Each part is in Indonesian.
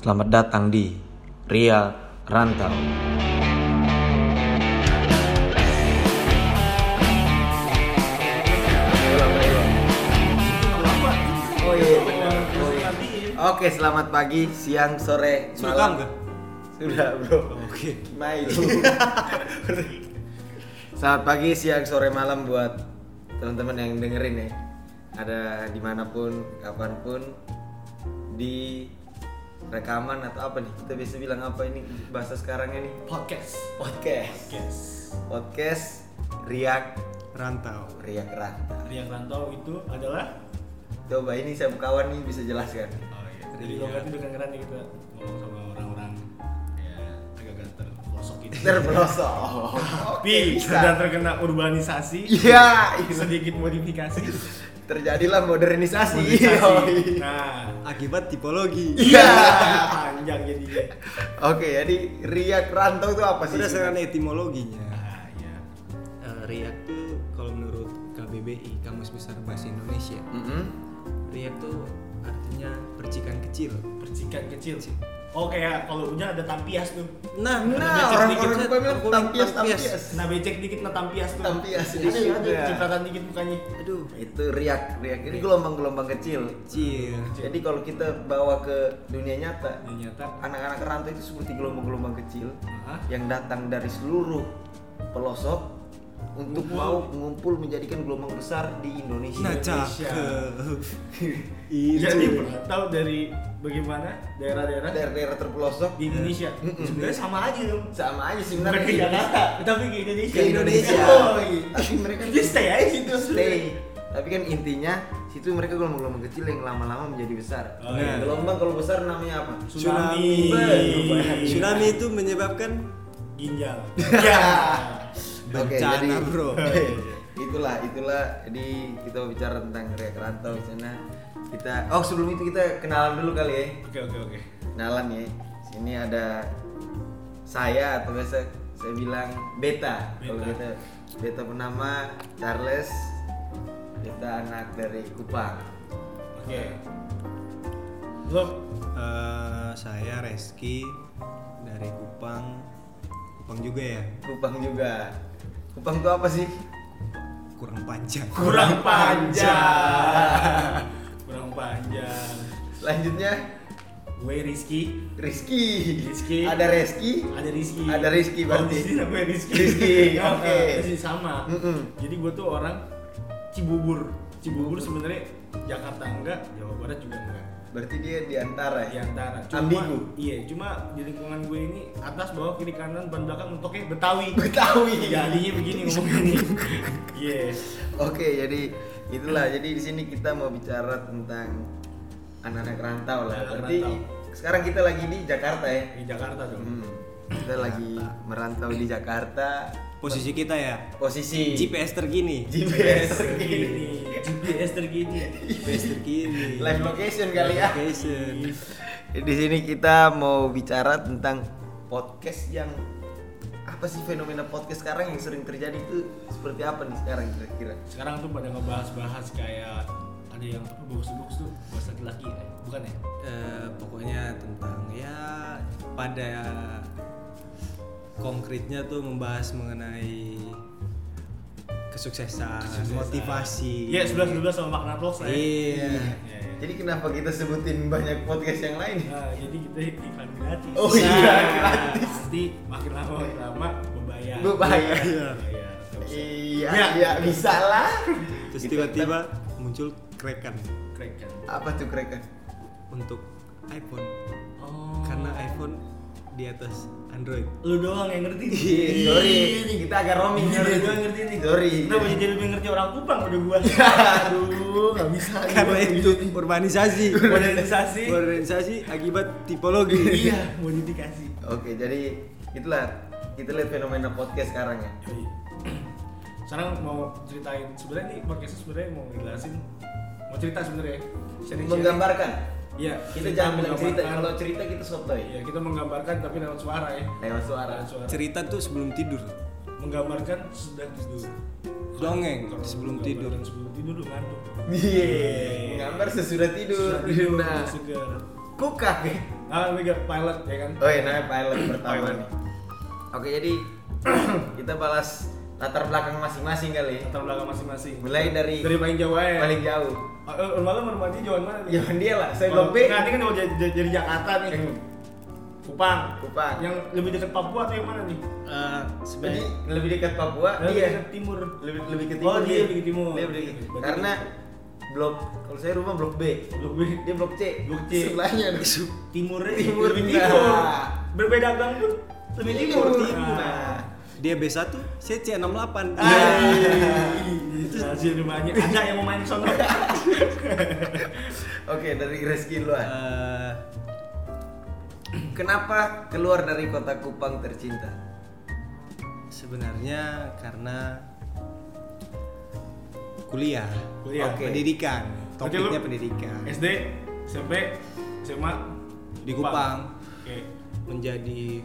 Selamat datang di Ria Rantau. Oh iya. Oh iya. Oke, selamat pagi, siang, sore, Sudah malam. Sudah, bro. Oke. Main. selamat pagi, siang, sore, malam buat teman-teman yang dengerin ya. Ada di mana pun, kapan pun, di rekaman atau apa nih? Kita biasa bilang apa ini bahasa sekarang ini? Podcast. Podcast. Podcast. Podcast Riak Rantau. Riak Ranta. Riak Rantau itu adalah Coba ini saya kawan nih bisa jelaskan. oh iya. Jadi Riak. logat itu kedengeran nih kita ngomong sama orang-orang ya agak-agak terpelosok gitu. Terpelosok. Tapi bisa. sudah terkena urbanisasi. Iya. Sedikit modifikasi. Terjadilah modernisasi. Modernisasi. Nah, Akibat tipologi. Iya. panjang jadinya. Oke, jadi riak rantau itu apa sih? Berdasarkan etimologinya. Nah, riak tuh kalau menurut KBBI Kamus Besar Bahasa Indonesia, Mm-mm. riak tuh artinya percikan kecil. Percikan kecil. Oh kayak kalau punya ada tampias tuh. Nah, Nah, becek orang dikit, orang Set. tua bilang tampias, tampias. tampias. Nah becek dikit nah tampias tuh. Tampias Ada di ya, ada situ. cipratan dikit mukanya. Aduh, Itu riak, riak. Ini gelombang-gelombang kecil. kecil. Jadi kalau kita bawa ke dunia nyata, Yang nyata. anak-anak rantau itu seperti gelombang-gelombang kecil Hah? yang datang dari seluruh pelosok untuk Ngumpul. mau mengumpul menjadikan gelombang besar di Indonesia. Nah, Indonesia. Itu. Jadi tahu dari bagaimana daerah-daerah Daerah-daerah terpelosok di Indonesia Mm-mm. sebenarnya sama aja dong. sama aja sih Bukan ke Jakarta, tapi ke Indonesia. ke Indonesia. Oh, iya. Tapi mereka Dia stay aja situ. stay. Tapi kan intinya situ mereka gelombang-gelombang kecil yang lama-lama menjadi besar. Oh, iya. Gelombang kalau besar namanya apa? Tsunami. Tsunami. Tsunami itu menyebabkan Ginjal. Ya. Oke, bencana, jadi Bro. itulah itulah jadi kita bicara tentang Ria Rantau di sana. Kita oh sebelum itu kita kenalan dulu kali ya. Oke oke oke. Kenalan ya. Sini ada saya atau biasa saya bilang Beta. Kalau Beta. Beta bernama Charles. Beta anak dari Kupang. Oke. Lo Eh, saya Reski dari Kupang. Kupang juga ya, Kupang juga. Kupang itu apa sih? kurang panjang. kurang panjang. kurang panjang. Selanjutnya Gue Rizky. Rizky. Rizky. Ada Rizky. Ada Rizky. Ada Rizky berarti. Oh, di namanya Rizky. Rizky, oke. sini sama. Mm-mm. Jadi gue tuh orang Cibubur. Cibubur sebenarnya Jakarta enggak, Jawa Barat juga enggak. Berarti dia di antara Di ya. antara. Ambigu. Iya, cuma di lingkungan gue ini atas bawah kiri kanan ban belakang mentoknya Betawi. Betawi. Jadinya begini ngomongnya nih. Iya. Oke, jadi itulah. Jadi di sini kita mau bicara tentang anak-anak rantau lah. Anak-anak Berarti rantau. sekarang kita lagi di Jakarta ya. Di Jakarta dong. Hmm. Kita lagi merantau di Jakarta. Posisi kita ya, Posisi GPS terkini. GPS terkini. GPS terkini. GPS terkini. Live location kali ya. Location. Di sini kita mau bicara tentang podcast yang apa sih fenomena podcast sekarang yang sering terjadi itu seperti apa nih sekarang kira-kira? Sekarang tuh pada ngebahas-bahas kayak ada yang apa bagus-bagus tuh bahasa laki-laki ya? Bukan ya? Eh, pokoknya tentang ya pada konkretnya tuh membahas mengenai kesuksesan, motivasi. Iya, 11 12 sama makna talks lah ya. Iya. Iya, iya. Jadi kenapa kita sebutin banyak podcast yang lain? Nah, jadi kita iklan gratis. Oh iya, Nah, gratis. Nanti makin lama makin lama membayar. Membayar. Iya. Iya, Ya. iya bisa lah. Terus Gitu. tiba-tiba muncul krekan Crack kan. apa tuh mereka? untuk iPhone Oh. karena iPhone di atas Android. lu doang yang ngerti. Iya, sorry. Kita agak roaming Iya, sorry. lu doang ngerti nih. Sorry. Kenapa jadi lebih ngerti orang Kupang udah gua? Aduh, enggak bisa. Karena itu urbanisasi. Modernisasi. Modernisasi akibat tipologi. Iya, modifikasi. Oke, jadi itulah kita lihat fenomena podcast sekarang ya. Sekarang mau ceritain sebenarnya nih podcastnya sebenarnya mau ngejelasin mau cerita sebenarnya. Menggambarkan. Iya, Kita jangan bilang cerita. Kalau cerita kita sotoy. Iya, kita menggambarkan tapi lewat suara ya. Lewat suara. Lewat suara. Cerita tuh sebelum tidur. Menggambarkan sudah tidur. Dongeng Kalau sebelum tidur. Sebelum tidur lu ngantuk. Iya. Gambar sesudah tidur. Sudah tidur, Nah, segar. kukak ya. Ah, Mega pilot ya kan. Oh iya, namanya pilot pertama nih. Oke, jadi kita balas latar belakang masing-masing kali. Latar belakang masing-masing. Mulai dari, Dari paling jauh aja. paling jauh. Oh, eh, rumah lu rumah dia jauh mana? Jangan dia lah, saya Oh, Blok B. Nah, ini kan mau jadi, jadi- Jakarta nih. Hmm. Kupang. Kupang. Yang lebih dekat Papua atau yang mana nih? Eh, Jadi sebenarnya lebih dekat Papua, Lebih dia dekat timur. lebih lebih ke Oh, timur. dia lebih ke timur. Dia lebih ke- Karena blok kalau saya rumah blok B. Blok B. Dia blok C. Blok C. Sebelahnya. Timurnya Timur, lebih nah. timur. Berbeda gang pun lebih timur. Timur. Nah. Dia B1, saya C68. Ah, itu hasil rumahnya. Ada yang mau main sono. Oke, dari Reski duluan. Eh, Kenapa keluar dari kota Kupang tercinta? sebenarnya karena kuliah, Kuliah. Oke. pendidikan, topiknya lu pendidikan. SD, SMP, SMA Di Kupang. Oke. menjadi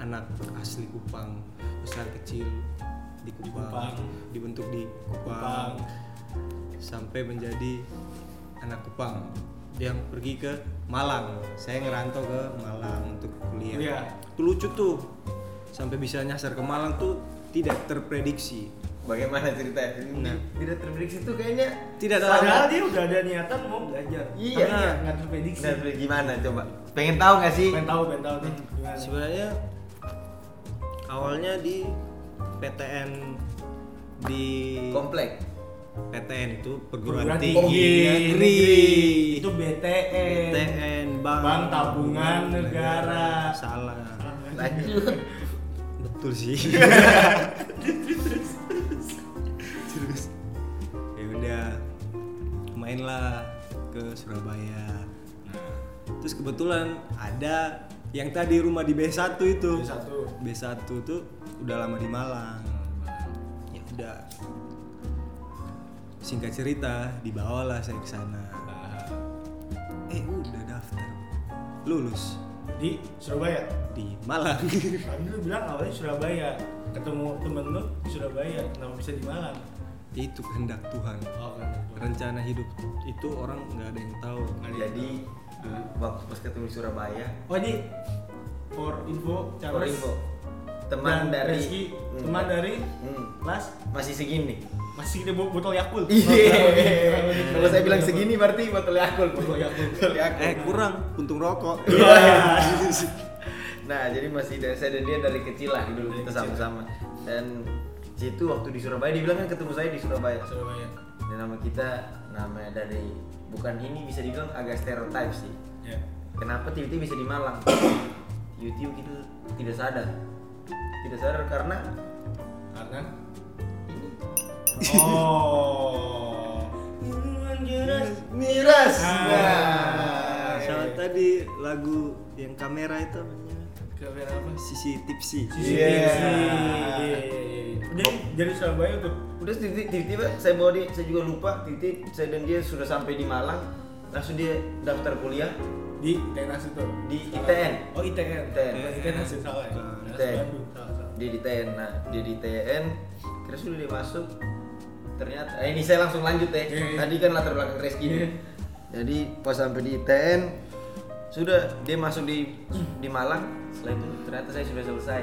anak asli Kupang besar kecil di Kupang, Kupang. dibentuk di Kupang. Kupang, sampai menjadi anak Kupang yang pergi ke Malang saya ngerantau ke Malang untuk kuliah Kuliah. itu lucu tuh sampai bisa nyasar ke Malang tuh tidak terprediksi Bagaimana ceritanya? Nah. Tidak terprediksi tuh kayaknya tidak Padahal dalam dia udah ada niatan mau belajar. Iya. Nggak- nggak terprediksi. Nah, gimana coba? Pengen tahu nggak sih? Pengen tahu, pengen tahu nih gimana. sebenarnya awalnya di PTN di Komplek. PTN itu perguruan Perguruan tinggi tinggi negeri Itu BTN. PTN Bank, Bank Tabungan Negara. salah Lanjut. betul sih terus ya udah mainlah ke Surabaya nah, terus kebetulan ada yang tadi rumah di B1 itu B1. B1 tuh udah lama di Malang ya udah singkat cerita dibawalah saya ke sana eh udah daftar lulus Di Surabaya. di Malang Tadi lu bilang awalnya Surabaya. Ketemu temen lu di Surabaya. Kenapa bisa di Malang? itu kehendak Tuhan Oh, kan. rencana hidup itu orang nggak ada yang tahu Jadi dulu waktu pas ketemu di Surabaya, Oh ini for info, for Charles info, teman dan dari Rizky, Hmm. teman dari Hmm, kelas masih segini. masih di botol Yakult. Iya. Kalau saya bilang segini berarti botol Yakult. Botol Yakult. Eh kurang puntung rokok Iya. Nah, jadi masih dari saya dan dia dari kecil lah dulu kita sama-sama. Dan situ waktu di Surabaya dia bilang kan ketemu saya di Surabaya. Surabaya. Dan nama kita nama dari bukan ini bisa dibilang agak stereotip sih. Ya. Kenapa tiba-tiba bisa di Malang? YouTube gitu tidak sadar. Tidak sadar karena Karena Oh. miras. Ah. Nah, sama tadi lagu yang kamera itu namanya Kamera apa? sisi tipsi Sisi Iya. Dixie. Iya, Udah dari Surabaya tuh. Udah tiba- tiba-tiba saya bawa dia, saya juga lupa tiba-tiba saya dan dia sudah sampai di Malang. Langsung dia daftar kuliah di ITN itu Di ITN. oh ITN ITN. ITN Asik, salah ya ITN. Dia di TN nah dia di TN kira sudah dia masuk. Ternyata eh, ini saya langsung lanjut ya. Iya, iya. tadi kan latar belakang Reski Iya. jadi pas sampai di TN sudah dia masuk di di Malang. Setelah itu ternyata saya sudah selesai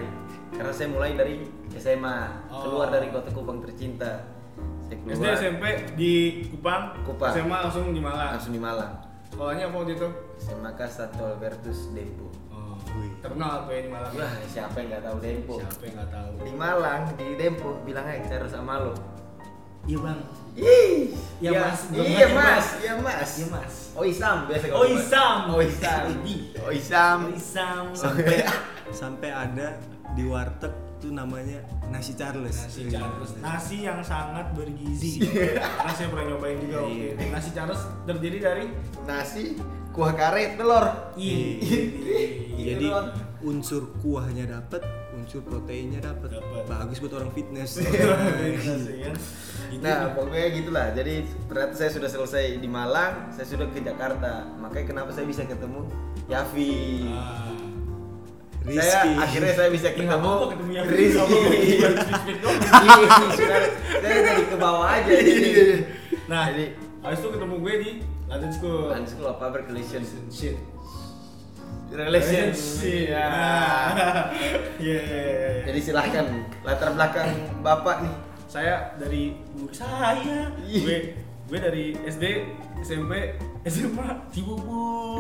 karena saya mulai dari SMA Oh. keluar dari kota Kupang tercinta. Saya SD SMP di Kupang, Kupang. SMA langsung di Malang. Langsung di Malang. Sekolahnya apa waktu itu? SMA Satu Albertus Dempo. Oh terkenal tuh ya di Malang. Wah siapa yang nggak tahu Dempo? Siapa yang nggak tahu? Di Malang di Dempo bilang aja cara sama lo iya bang Ih, Iya, Mas. Iya mas, iya mas. Iya, Mas. Oh Isam biasa Oh, Isam. Oh Isam. Oh Isam. Isam sampai sampai ada di warteg tuh namanya nasi Charles nasi Charles nasi yang sangat bergizi karena saya pernah nyobain juga waktu Iya. itu nasi Charles terdiri dari Nasi, kuah karet, telur. i jadi unsur kuahnya dapat unsur proteinnya dapat bagus buat orang fitness Iya. Gitu. Nah pokoknya gitulah. Jadi ternyata saya sudah selesai di Malang, saya sudah ke Jakarta. Makanya kenapa saya bisa ketemu Yafi. Ah. Rizky Saya akhirnya saya bisa ketemu. Rizky. Iya. Saya dari ke bawah aja. Jadi, Nah, jadi habis itu ketemu gue di London School. London School of Public Relations. Shit. Relationship. Ya. Iya. iya, iya. Jadi silahkan latar belakang bapak nih. saya dari guru saya gue gue dari SD SMP SMA Cibubur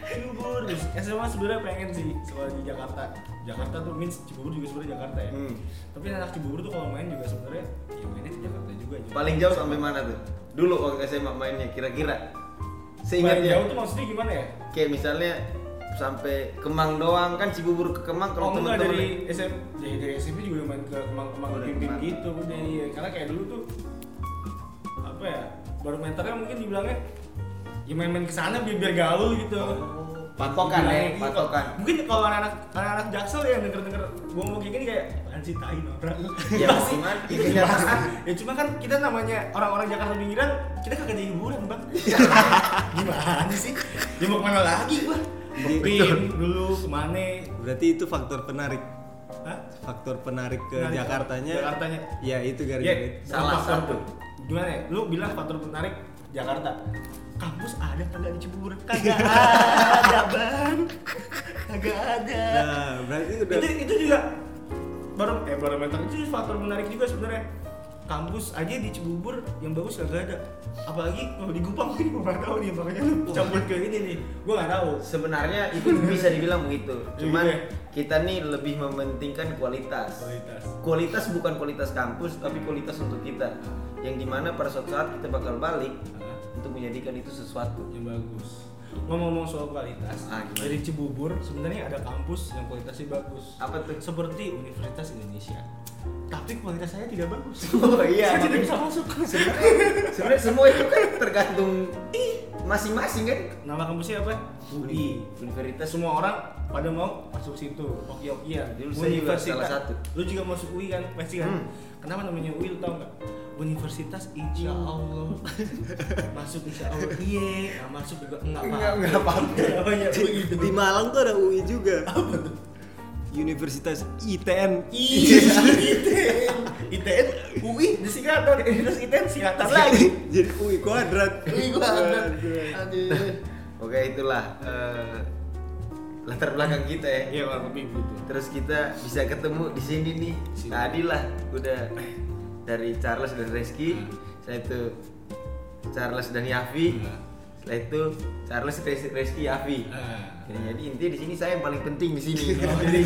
Cibubur terus SMA sebenarnya pengen sih sekolah di Jakarta Jakarta tuh means Cibubur juga sebenarnya Jakarta ya Hmm. tapi anak Cibubur tuh kalau main juga sebenarnya ya mainnya di Jakarta juga Paling jauh sampai mana tuh? Dulu waktu SMA mainnya kira-kira. paling Seingatnya. jauh tuh maksudnya gimana ya Kayak misalnya sampai Kemang doang kan Cibubur ke Kemang Oh kalau enggak teman-teman dari SM dari, dari SMP juga main ke kemang-kemang Oh, Kemang. gitu udah iya karena kayak dulu tuh apa ya barometernya mungkin dibilangnya ya main-main ke sana biar biar gaul gitu. patokan ya, iya, patokan. Mungkin kalau anak-anak anak-anak jaksel yang denger-denger gua ngomong kayak gini kayak apaan sih tai. Ya, cuman Ya, pasti. kan. ya cuma kan kita namanya orang-orang Jakarta pinggiran kita kagak ada hiburan bang gimana sih ya mau ke mana lagi gua Pin dulu ke mana Berarti itu faktor penarik. Hah? Faktor penarik ke Penarik Jakartanya. Jakartanya. Ya itu Ya, gara-gara itu. Salah satu. tuh. Gimana ya? Lu bilang faktor penarik Jakarta. Kampus ada kagak di Cibubur? Kagak ada, Bang. Kagak ada. Nah, berarti udah Itu itu juga baru eh barometer itu faktor menarik juga sebenarnya. Kampus aja di Cibubur yang bagus kagak ada. Apalagi kalau di Kupang ini gua nggak tahu nih makanya lu campur ke ini nih. Gua nggak tahu. Sebenarnya itu bisa dibilang begitu. Cuman Iya. kita nih lebih mementingkan kualitas. Kualitas. Kualitas bukan kualitas kampus, tapi kualitas untuk kita. Yang di mana pada suatu saat kita bakal balik untuk menjadikan itu sesuatu. yang bagus. Ngomong-ngomong soal kualitas, Ah, gimana? dari Cibubur sebenarnya ada kampus yang kualitasnya bagus. Apa tuh? Seperti Universitas Indonesia. Tapi kualitas saya tidak bagus. Oh iya, saya tidak bisa masuk. Sebenarnya semua itu kan tergantung masing-masing kan. Nama kampusnya apa? UI. Universitas Semua orang pada mau masuk situ. Oke-okean. Dulu saya juga salah satu. Lu juga masuk UI kan? Pasti kan? Hmm. Kenapa namanya UI lu tau nggak? Universitas Insya Allah masuk Insya Allah iya nggak masuk juga nggak apa Nggak- nggak apa-apa. namanya UI itu di Malang tuh ada UI juga. Universitas ITN. ITN, ITN, UI disingkatan, Universitas ITN singkatan lagi. Jadi UI kuadrat. UI kuadrat. Aduh. Oke itulah eh, latar belakang kita ya. Iya, kurang lebih gitu. Terus kita bisa ketemu di sini nih. Tadi lah udah dari Charles dan Reski. Saya itu Charles dan Yafi. Hmm. Setelah itu Charles Res- Reski Yafi. Ah. Jadi, jadi intinya di sini saya yang paling penting di sini. Oh, jadi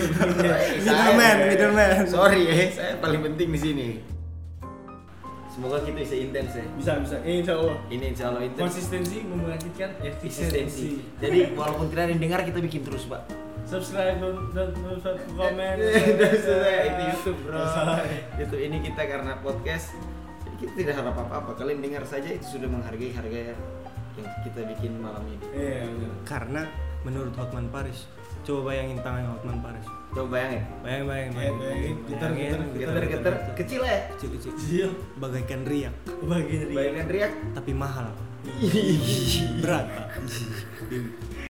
Middleman, middleman. Sorry ya, saya paling penting di sini. Semoga kita bisa intens ya. Bisa, bisa. Eh, insya Allah. Ini insya Allah intens. Konsistensi membangkitkan efisiensi. Eksistensi. Jadi walaupun tidak ada yang dengar kita bikin terus pak. Subscribe dan dan dan dan komen. Itu YouTube bro. YouTube ini kita karena podcast. Jadi kita tidak harap apa-apa. Kalian dengar saja itu sudah menghargai harga yang kita bikin malam ini. Iya. Karena menurut Hotman Paris, coba bayangin tangan Hotman Paris. Coba bayangin. Bayang, bayang, Bayang, bayangin. Getar, getar, Getar-getar kecil ya. kecil, kecil, Kecil. bagaikan riak, Bagian dari Bayangkan riak. tapi mahal. Berat. Pak.